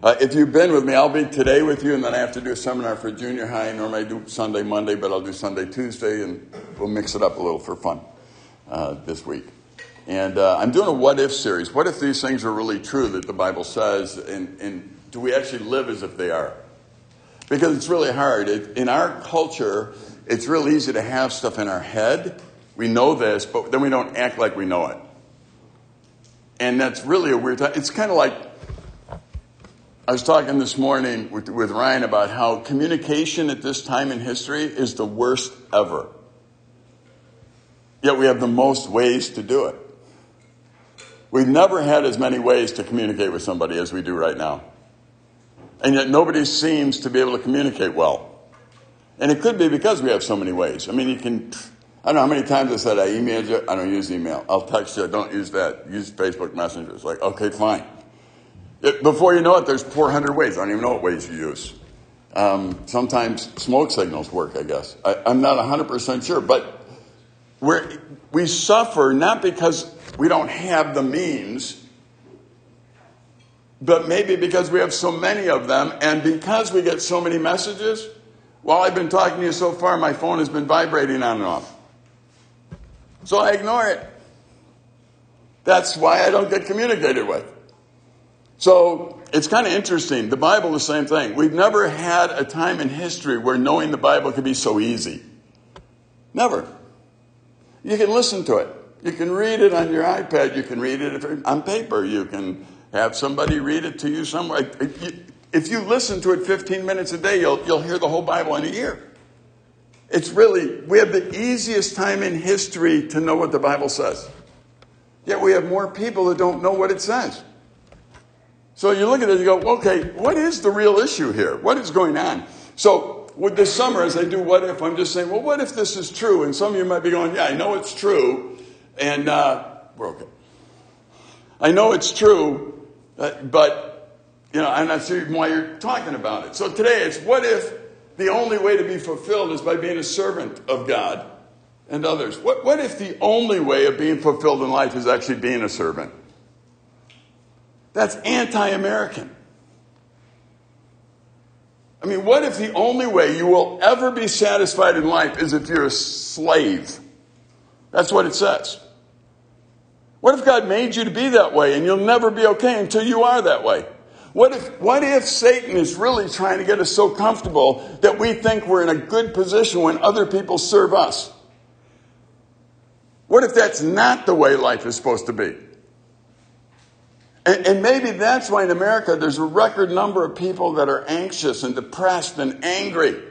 Uh, if you've been with me, I'll be today with you, and then I have to do a seminar for junior high. Normally I do Sunday, Monday, but I'll do Sunday, Tuesday, and we'll mix it up a little for fun uh, this week. And uh, I'm doing a what if series. What if these things are really true that the Bible says, and, and do we actually live as if they are? Because it's really hard. It, in our culture, it's real easy to have stuff in our head. We know this, but then we don't act like we know it. And that's really a weird time. It's kind of like I was talking this morning with, with Ryan about how communication at this time in history is the worst ever. Yet we have the most ways to do it. We've never had as many ways to communicate with somebody as we do right now. And yet nobody seems to be able to communicate well. And it could be because we have so many ways. I mean, you can, I don't know how many times I said I emailed you. I don't use email. I'll text you. I Don't use that. Use Facebook Messenger. It's like, okay, fine. It, before you know it, there's 400 ways. I don't even know what ways you use. Um, sometimes smoke signals work, I guess. I, I'm not 100% sure. But we're, we suffer not because we don't have the means, but maybe because we have so many of them, and because we get so many messages, while I've been talking to you so far, my phone has been vibrating on and off. So I ignore it. That's why I don't get communicated with. So it's kind of interesting. The Bible, the same thing. We've never had a time in history where knowing the Bible could be so easy. Never. You can listen to it. You can read it on your iPad. You can read it on paper. You can have somebody read it to you somewhere. If you listen to it 15 minutes a day, you'll, you'll hear the whole Bible in a year. It's really, we have the easiest time in history to know what the Bible says. Yet we have more people that don't know what it says. So you look at it you go, okay, what is the real issue here? What is going on? So with this summer, as I do what if, I'm just saying, well, what if this is true? And some of you might be going, yeah, I know it's true. And uh, we're okay. I know it's true, uh, but you know, I'm not sure why you're talking about it. So today it's what if the only way to be fulfilled is by being a servant of God and others? What, what if the only way of being fulfilled in life is actually being a servant? That's anti American. I mean, what if the only way you will ever be satisfied in life is if you're a slave? That's what it says. What if God made you to be that way and you'll never be okay until you are that way? What if, what if Satan is really trying to get us so comfortable that we think we're in a good position when other people serve us? What if that's not the way life is supposed to be? And, and, maybe that's why in America there's a record number of people that are anxious and depressed and angry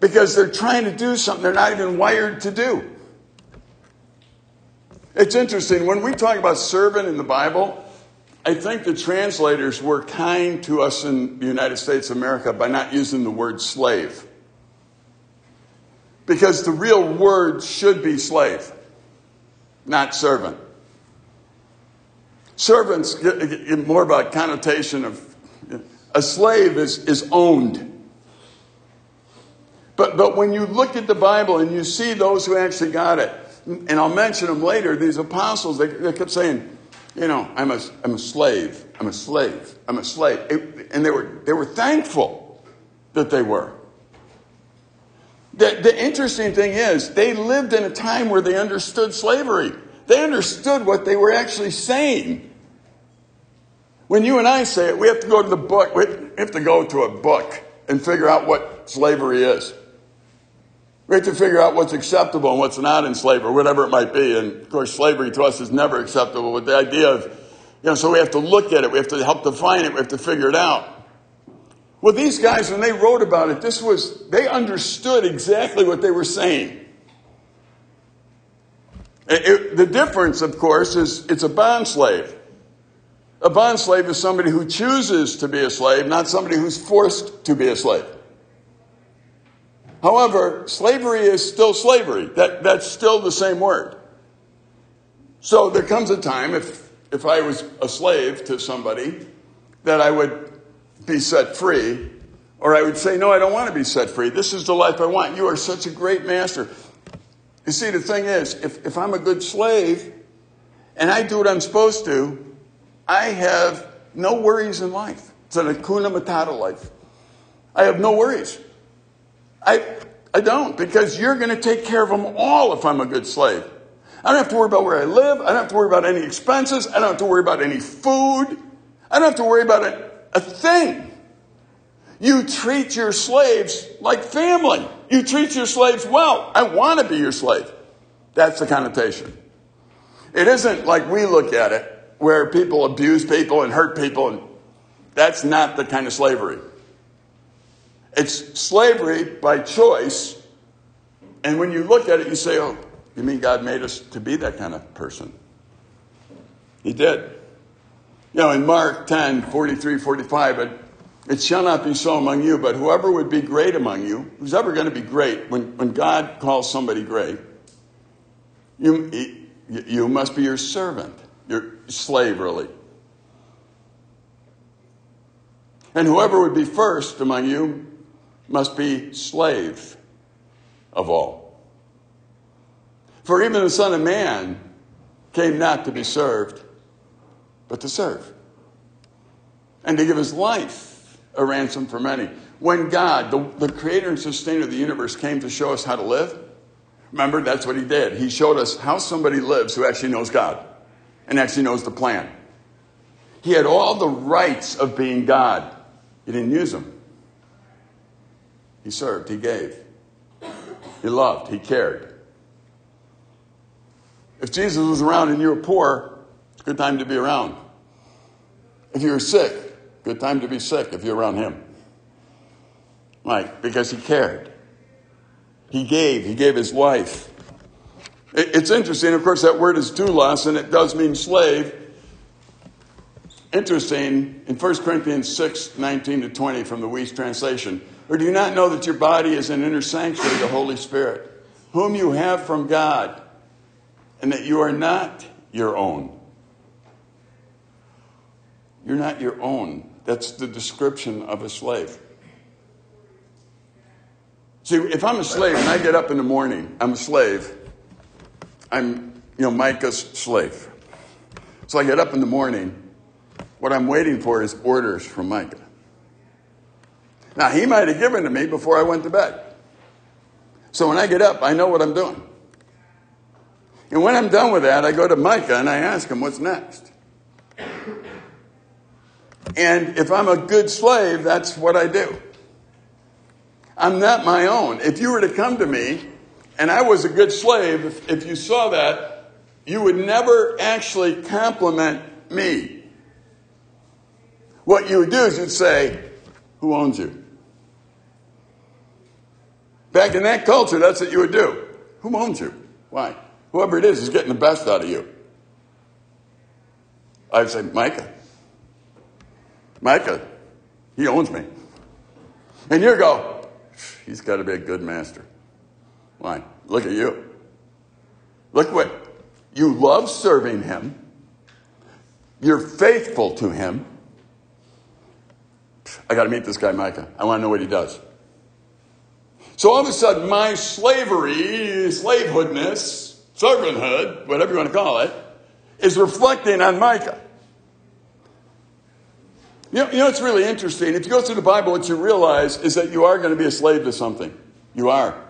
because they're trying to do something they're not even wired to do. It's interesting, when we talk about servant in the Bible, I think the translators were kind to us in the United States of America by not using the word slave. Because the real word should be slave, not servant. Servants more about a connotation of a slave is, is owned. But, but when you look at the Bible and you see those who actually got it, and I'll mention them later, these apostles, they, they kept saying, you know, I'm a, I'm a slave. I'm a slave. I'm a slave. It, and they were, they were thankful that they were. The, the interesting thing is, they lived in a time where they understood slavery. They understood what they were actually saying. When you and I say it, we have to go to the book. We have to go to a book and figure out what slavery is. We have to figure out what's acceptable and what's not in slavery, whatever it might be. And of course, slavery to us is never acceptable. But the idea of, you know, so we have to look at it. We have to help define it. We have to figure it out. Well, these guys, when they wrote about it, this was, they understood exactly what they were saying. It, it, the difference, of course, is it's a bond slave. A bond slave is somebody who chooses to be a slave, not somebody who's forced to be a slave. However, slavery is still slavery. That, that's still the same word. So there comes a time, if, if I was a slave to somebody, that I would be set free, or I would say, No, I don't want to be set free. This is the life I want. You are such a great master. You see, the thing is, if, if I'm a good slave and I do what I'm supposed to, I have no worries in life. It's an akuna Matata life. I have no worries. I, I don't, because you're going to take care of them all if I'm a good slave. I don't have to worry about where I live. I don't have to worry about any expenses. I don't have to worry about any food. I don't have to worry about a, a thing. You treat your slaves like family. You treat your slaves well. I want to be your slave. That's the connotation. It isn't like we look at it, where people abuse people and hurt people. And that's not the kind of slavery. It's slavery by choice. And when you look at it, you say, oh, you mean God made us to be that kind of person? He did. You know, in Mark 10, 43, 45, it, it shall not be so among you, but whoever would be great among you, who's ever going to be great, when, when God calls somebody great, you, you must be your servant, your slave, really. And whoever would be first among you must be slave of all. For even the Son of Man came not to be served, but to serve, and to give his life a ransom for many. When God, the, the creator and sustainer of the universe, came to show us how to live, remember, that's what he did. He showed us how somebody lives who actually knows God and actually knows the plan. He had all the rights of being God, he didn't use them. He served, he gave, he loved, he cared. If Jesus was around and you were poor, it's a good time to be around. If you were sick, good time to be sick if you're around him. Like, because he cared. He gave, he gave his life. It's interesting, of course, that word is doulos, and it does mean slave. Interesting, in 1 Corinthians 6 19 to 20 from the Wuest translation, or do you not know that your body is an inner sanctuary of the Holy Spirit, whom you have from God, and that you are not your own? You're not your own. That's the description of a slave. See, if I'm a slave and I get up in the morning, I'm a slave. I'm, you know, Micah's slave. So I get up in the morning. What I'm waiting for is orders from Micah. Now, he might have given to me before I went to bed. So when I get up, I know what I'm doing. And when I'm done with that, I go to Micah and I ask him, what's next? And if I'm a good slave, that's what I do. I'm not my own. If you were to come to me and I was a good slave, if, if you saw that, you would never actually compliment me. What you would do is you'd say, Who owns you? Back in that culture, that's what you would do. Who owns you? Why? Whoever it is is getting the best out of you. I'd say, Micah. Micah, he owns me. And you go, he's got to be a good master. Why? Look at you. Look what you love serving him. You're faithful to him. I got to meet this guy, Micah. I want to know what he does. So all of a sudden, my slavery, slavehoodness, servanthood, whatever you want to call it, is reflecting on Micah. You know, you know, it's really interesting. If you go through the Bible, what you realize is that you are going to be a slave to something. You are.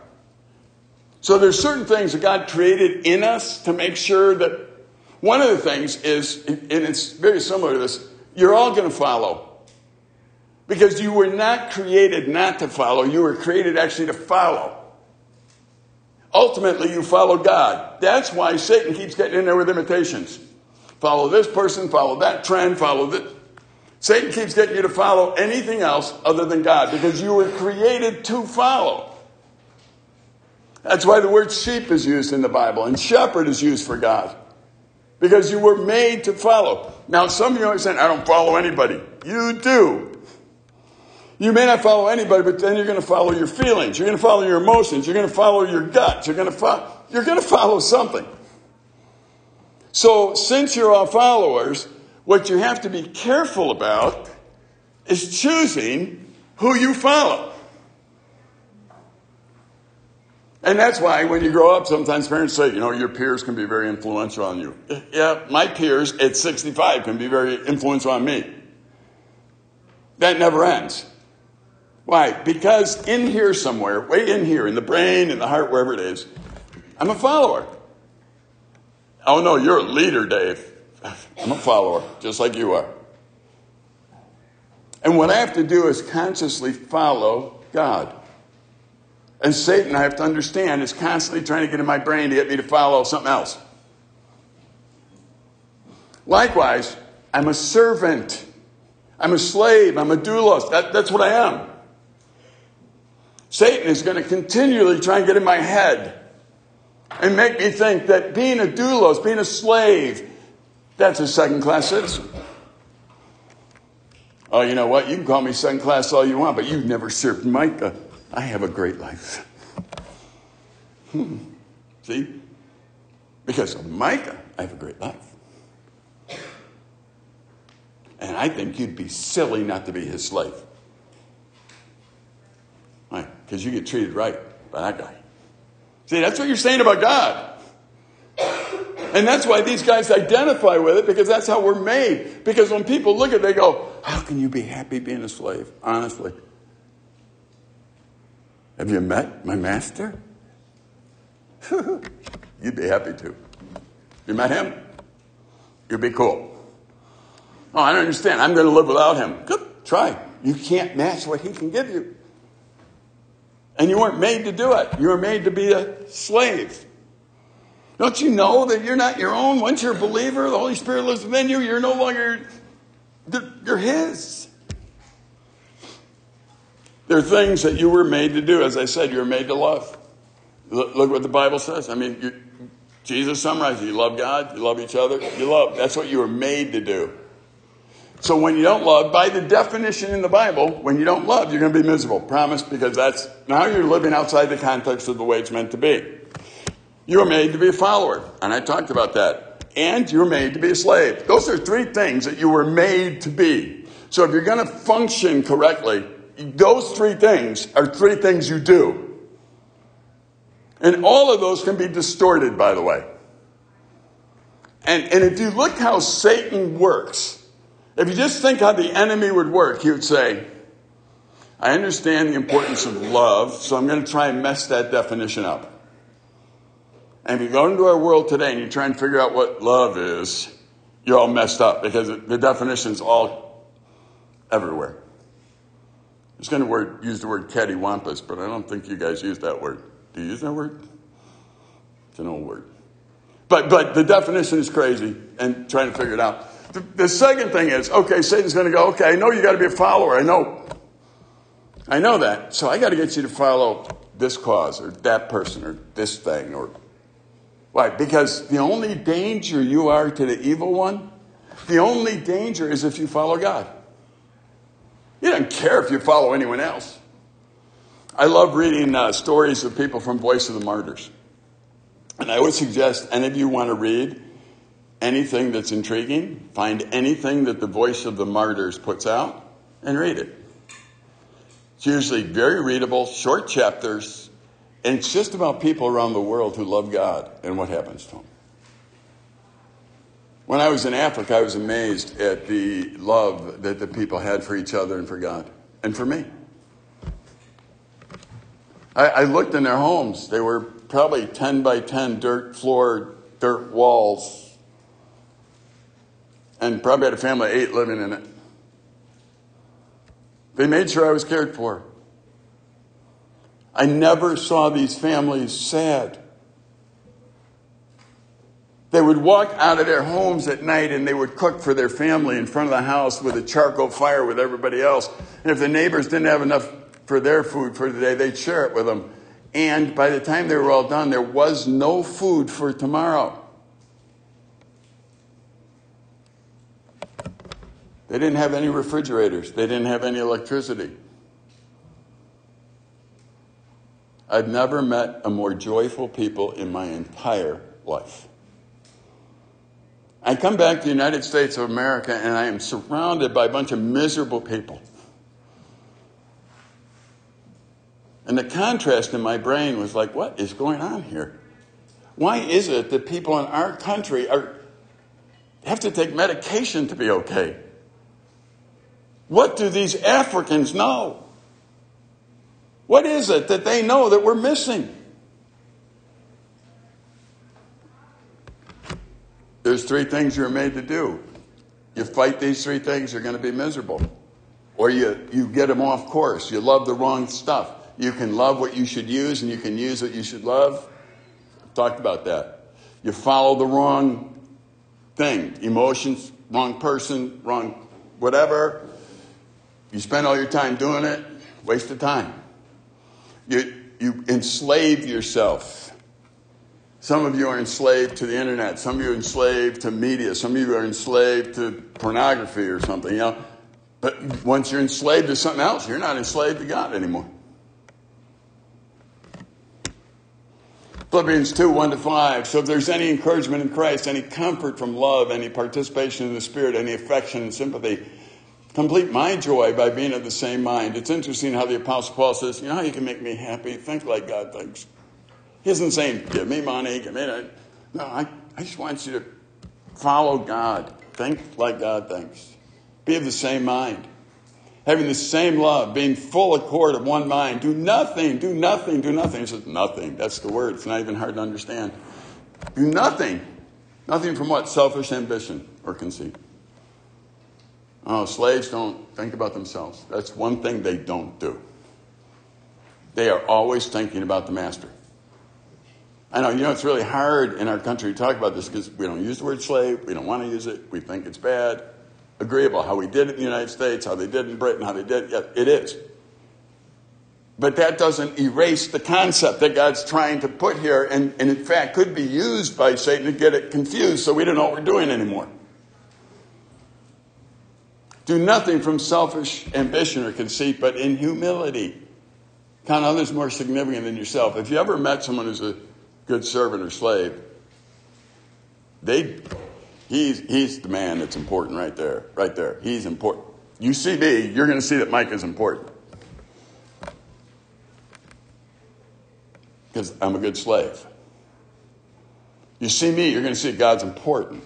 So there's certain things that God created in us to make sure that one of the things is, and it's very similar to this, you're all going to follow. Because you were not created not to follow, you were created actually to follow. Ultimately, you follow God. That's why Satan keeps getting in there with imitations. Follow this person, follow that trend, follow this. Satan keeps getting you to follow anything else other than God because you were created to follow. That's why the word sheep is used in the Bible and shepherd is used for God because you were made to follow. Now, some of you are saying, I don't follow anybody. You do. You may not follow anybody, but then you're going to follow your feelings. You're going to follow your emotions. You're going to follow your gut. You're going to follow, you're going to follow something. So, since you're all followers, what you have to be careful about is choosing who you follow. And that's why when you grow up, sometimes parents say, you know, your peers can be very influential on you. Eh, yeah, my peers at 65 can be very influential on me. That never ends. Why? Because in here somewhere, way in here, in the brain, in the heart, wherever it is, I'm a follower. Oh no, you're a leader, Dave. I'm a follower, just like you are. And what I have to do is consciously follow God. And Satan, I have to understand, is constantly trying to get in my brain to get me to follow something else. Likewise, I'm a servant. I'm a slave. I'm a doulos. That, that's what I am. Satan is going to continually try and get in my head and make me think that being a doulos, being a slave, that's a second class citizen. Oh, you know what? You can call me second class all you want, but you've never served Micah. I have a great life. Hmm. See? Because of Micah, I have a great life. And I think you'd be silly not to be his slave. Why? Because you get treated right by that guy. See, that's what you're saying about God. And that's why these guys identify with it because that's how we're made. Because when people look at it, they go, How can you be happy being a slave? Honestly. Have you met my master? You'd be happy to. You met him? You'd be cool. Oh, I don't understand. I'm going to live without him. Good. Try. You can't match what he can give you. And you weren't made to do it. You were made to be a slave. Don't you know that you're not your own? Once you're a believer, the Holy Spirit lives within you. You're no longer, you're His. There are things that you were made to do. As I said, you were made to love. Look, look what the Bible says. I mean, you, Jesus summarizes You love God, you love each other, you love. That's what you were made to do. So when you don't love, by the definition in the Bible, when you don't love, you're going to be miserable. Promise, because that's now you're living outside the context of the way it's meant to be. You were made to be a follower, and I talked about that. And you were made to be a slave. Those are three things that you were made to be. So if you're going to function correctly, those three things are three things you do. And all of those can be distorted, by the way. And, and if you look how Satan works, if you just think how the enemy would work, he would say, I understand the importance of love, so I'm going to try and mess that definition up. And if you go into our world today and you try and figure out what love is, you're all messed up because the definition's all everywhere. Was going to word, use the word cattywampus, but I don't think you guys use that word. Do you use that word? It's an old word. But, but the definition is crazy and trying to figure it out. The, the second thing is okay, Satan's going to go, okay, I know you got to be a follower. I know. I know that. So I got to get you to follow this cause or that person or this thing or why? Because the only danger you are to the evil one, the only danger is if you follow God. He doesn't care if you follow anyone else. I love reading uh, stories of people from Voice of the Martyrs. And I would suggest any of you want to read anything that's intriguing, find anything that the Voice of the Martyrs puts out, and read it. It's usually very readable, short chapters, and it's just about people around the world who love God and what happens to them. When I was in Africa, I was amazed at the love that the people had for each other and for God and for me. I, I looked in their homes. They were probably 10 by 10 dirt floor, dirt walls, and probably had a family of eight living in it. They made sure I was cared for. I never saw these families sad. They would walk out of their homes at night and they would cook for their family in front of the house with a charcoal fire with everybody else. And if the neighbors didn't have enough for their food for the day, they'd share it with them. And by the time they were all done, there was no food for tomorrow. They didn't have any refrigerators, they didn't have any electricity. I've never met a more joyful people in my entire life. I come back to the United States of America and I am surrounded by a bunch of miserable people. And the contrast in my brain was like, what is going on here? Why is it that people in our country are, have to take medication to be okay? What do these Africans know? What is it that they know that we're missing? There's three things you're made to do. You fight these three things, you're going to be miserable. Or you, you get them off course. You love the wrong stuff. You can love what you should use and you can use what you should love. I've talked about that. You follow the wrong thing emotions, wrong person, wrong whatever. You spend all your time doing it, waste of time. You, you enslave yourself. Some of you are enslaved to the internet. Some of you are enslaved to media. Some of you are enslaved to pornography or something, you know. But once you're enslaved to something else, you're not enslaved to God anymore. Philippians 2 1 to 5. So if there's any encouragement in Christ, any comfort from love, any participation in the Spirit, any affection and sympathy, complete my joy by being of the same mind. It's interesting how the Apostle Paul says, You know how you can make me happy? Think like God thinks. He isn't saying, Give me money, give me that. No, I, I just want you to follow God. Think like God thinks. Be of the same mind having the same love, being full accord of one mind. Do nothing, do nothing, do nothing. He says, nothing. That's the word. It's not even hard to understand. Do nothing. Nothing from what? Selfish ambition or conceit. Oh, slaves don't think about themselves. That's one thing they don't do. They are always thinking about the master. I know, you know, it's really hard in our country to talk about this because we don't use the word slave. We don't want to use it. We think it's bad agreeable. How we did it in the United States, how they did it in Britain, how they did it. Yeah, it is. But that doesn't erase the concept that God's trying to put here, and, and in fact could be used by Satan to get it confused so we don't know what we're doing anymore. Do nothing from selfish ambition or conceit, but in humility. Count others more significant than yourself. If you ever met someone who's a good servant or slave, they He's, he's the man that's important right there. Right there. He's important. You see me, you're going to see that Mike is important. Because I'm a good slave. You see me, you're going to see God's important.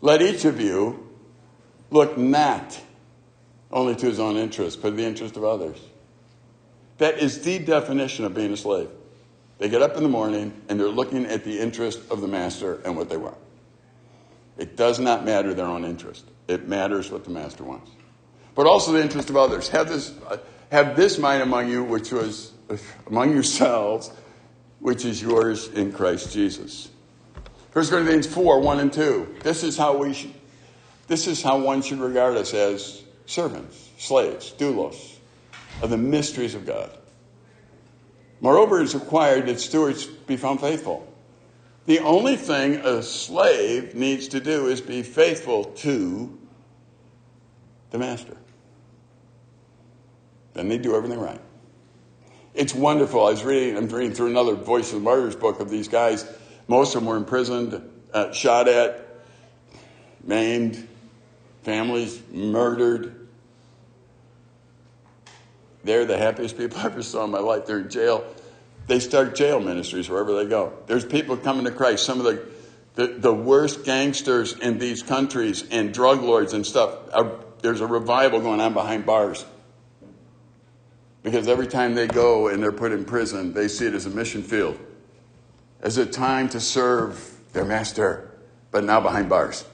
Let each of you look not only to his own interest, but the interest of others. That is the definition of being a slave. They get up in the morning and they're looking at the interest of the master and what they want. It does not matter their own interest. It matters what the master wants. But also the interest of others. Have this, have this mind among you, which was among yourselves, which is yours in Christ Jesus. 1 Corinthians 4, 1 and 2. This is how we should, this is how one should regard us as servants, slaves, doulos, of the mysteries of God. Moreover, it's required that stewards be found faithful. The only thing a slave needs to do is be faithful to the master. Then they do everything right. It's wonderful. I was reading, I'm reading through another Voice of the Martyrs book of these guys. Most of them were imprisoned, uh, shot at, maimed, families murdered. They're the happiest people I ever saw in my life. They're in jail. They start jail ministries wherever they go. There's people coming to Christ. Some of the, the, the worst gangsters in these countries and drug lords and stuff, are, there's a revival going on behind bars. Because every time they go and they're put in prison, they see it as a mission field, as a time to serve their master, but now behind bars.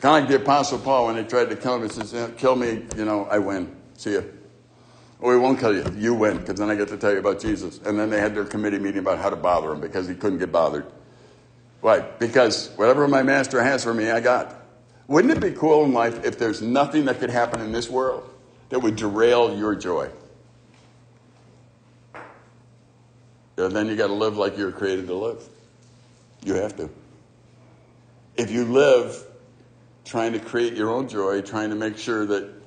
Kind of like the Apostle Paul when they tried to kill him. He says, Kill me, you know, I win. See ya. Oh, we won't kill you. You win, because then I get to tell you about Jesus. And then they had their committee meeting about how to bother him because he couldn't get bothered. Why? Because whatever my master has for me, I got. Wouldn't it be cool in life if there's nothing that could happen in this world that would derail your joy? And then you got to live like you're created to live. You have to. If you live trying to create your own joy, trying to make sure that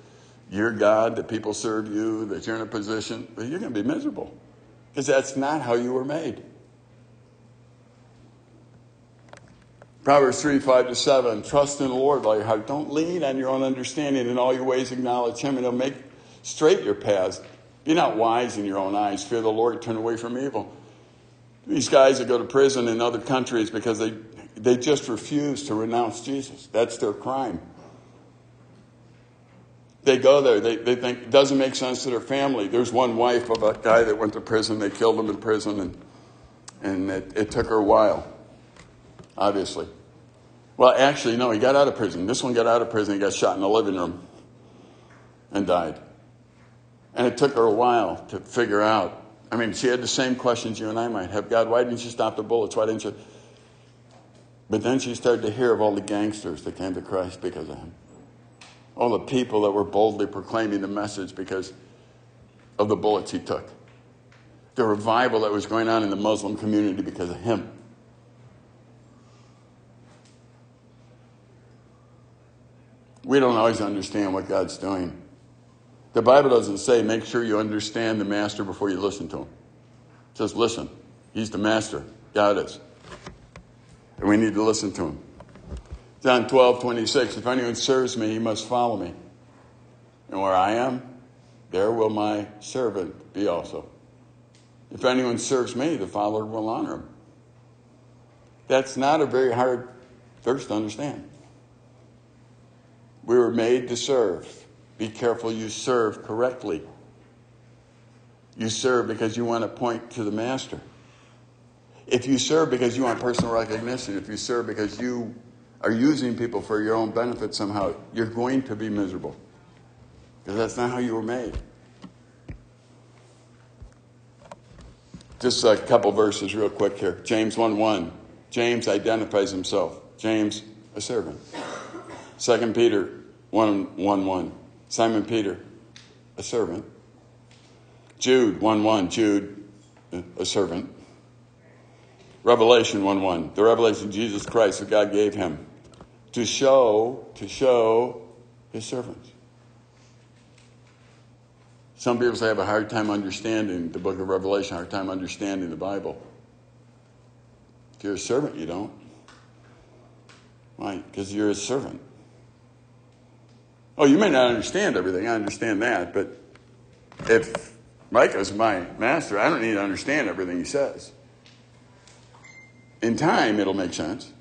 you're God, that people serve you, that you're in a position, but you're going to be miserable because that's not how you were made. Proverbs 3, 5 to 7. Trust in the Lord by your heart. Don't lean on your own understanding. In all your ways, acknowledge Him, and He'll make straight your paths. Be not wise in your own eyes. Fear the Lord, turn away from evil. These guys that go to prison in other countries because they they just refuse to renounce Jesus. That's their crime. They go there. They, they think it doesn't make sense to their family. There's one wife of a guy that went to prison. They killed him in prison, and, and it, it took her a while, obviously. Well, actually, no, he got out of prison. This one got out of prison. He got shot in the living room and died. And it took her a while to figure out. I mean, she had the same questions you and I might have. God, why didn't you stop the bullets? Why didn't you? But then she started to hear of all the gangsters that came to Christ because of him. All the people that were boldly proclaiming the message because of the bullets he took. The revival that was going on in the Muslim community because of him. We don't always understand what God's doing. The Bible doesn't say make sure you understand the master before you listen to him. Says listen. He's the master. God is. And we need to listen to him. John 12, 26. If anyone serves me, he must follow me. And where I am, there will my servant be also. If anyone serves me, the Father will honor him. That's not a very hard verse to understand. We were made to serve. Be careful you serve correctly. You serve because you want to point to the master. If you serve because you want personal recognition, if you serve because you are using people for your own benefit somehow, you're going to be miserable. Because that's not how you were made. Just a couple verses, real quick here. James 1 1. James identifies himself. James, a servant. 2 Peter 1 1 1. Simon Peter, a servant. Jude 1 1. Jude, a servant. Revelation 1 1. The revelation of Jesus Christ that God gave him to show, to show his servants. Some people say I have a hard time understanding the book of Revelation, hard time understanding the Bible. If you're a servant, you don't. Why? Because you're a servant. Oh, you may not understand everything. I understand that. But if Micah's my master, I don't need to understand everything he says. In time, it'll make sense.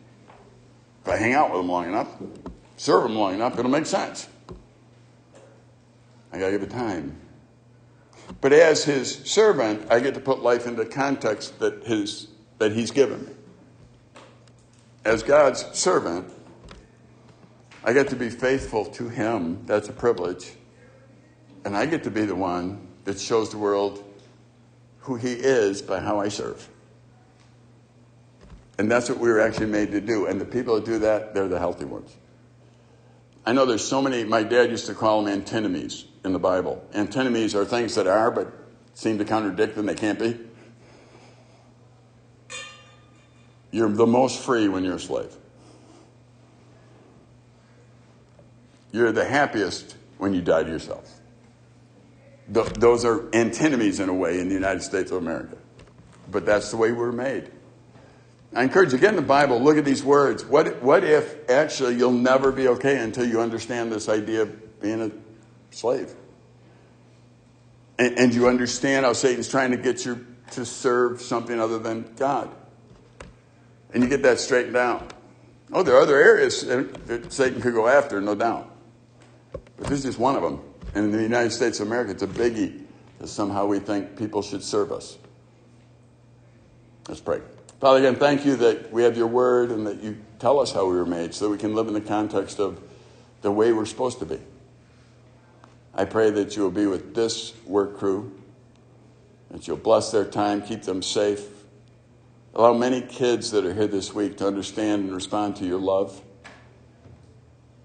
If I hang out with him long enough, serve him long enough, it'll make sense. I got to give it time. But as his servant, I get to put life into context that, his, that he's given me. As God's servant, I get to be faithful to him. That's a privilege. And I get to be the one that shows the world who he is by how I serve. And that's what we were actually made to do. And the people that do that, they're the healthy ones. I know there's so many, my dad used to call them antinomies in the Bible. Antinomies are things that are, but seem to contradict them, they can't be. You're the most free when you're a slave. You're the happiest when you die to yourself. Th- those are antinomies in a way in the United States of America. But that's the way we're made. I encourage you, get in the Bible, look at these words. What, what if actually you'll never be okay until you understand this idea of being a slave? And, and you understand how Satan's trying to get you to serve something other than God. And you get that straightened out. Oh, there are other areas that Satan could go after, no doubt. But this is just one of them. And in the United States of America, it's a biggie that somehow we think people should serve us. Let's pray. Father, again, thank you that we have your word and that you tell us how we were made so that we can live in the context of the way we're supposed to be. I pray that you will be with this work crew, that you'll bless their time, keep them safe. Allow many kids that are here this week to understand and respond to your love.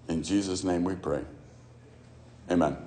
In Jesus' name we pray. Amen.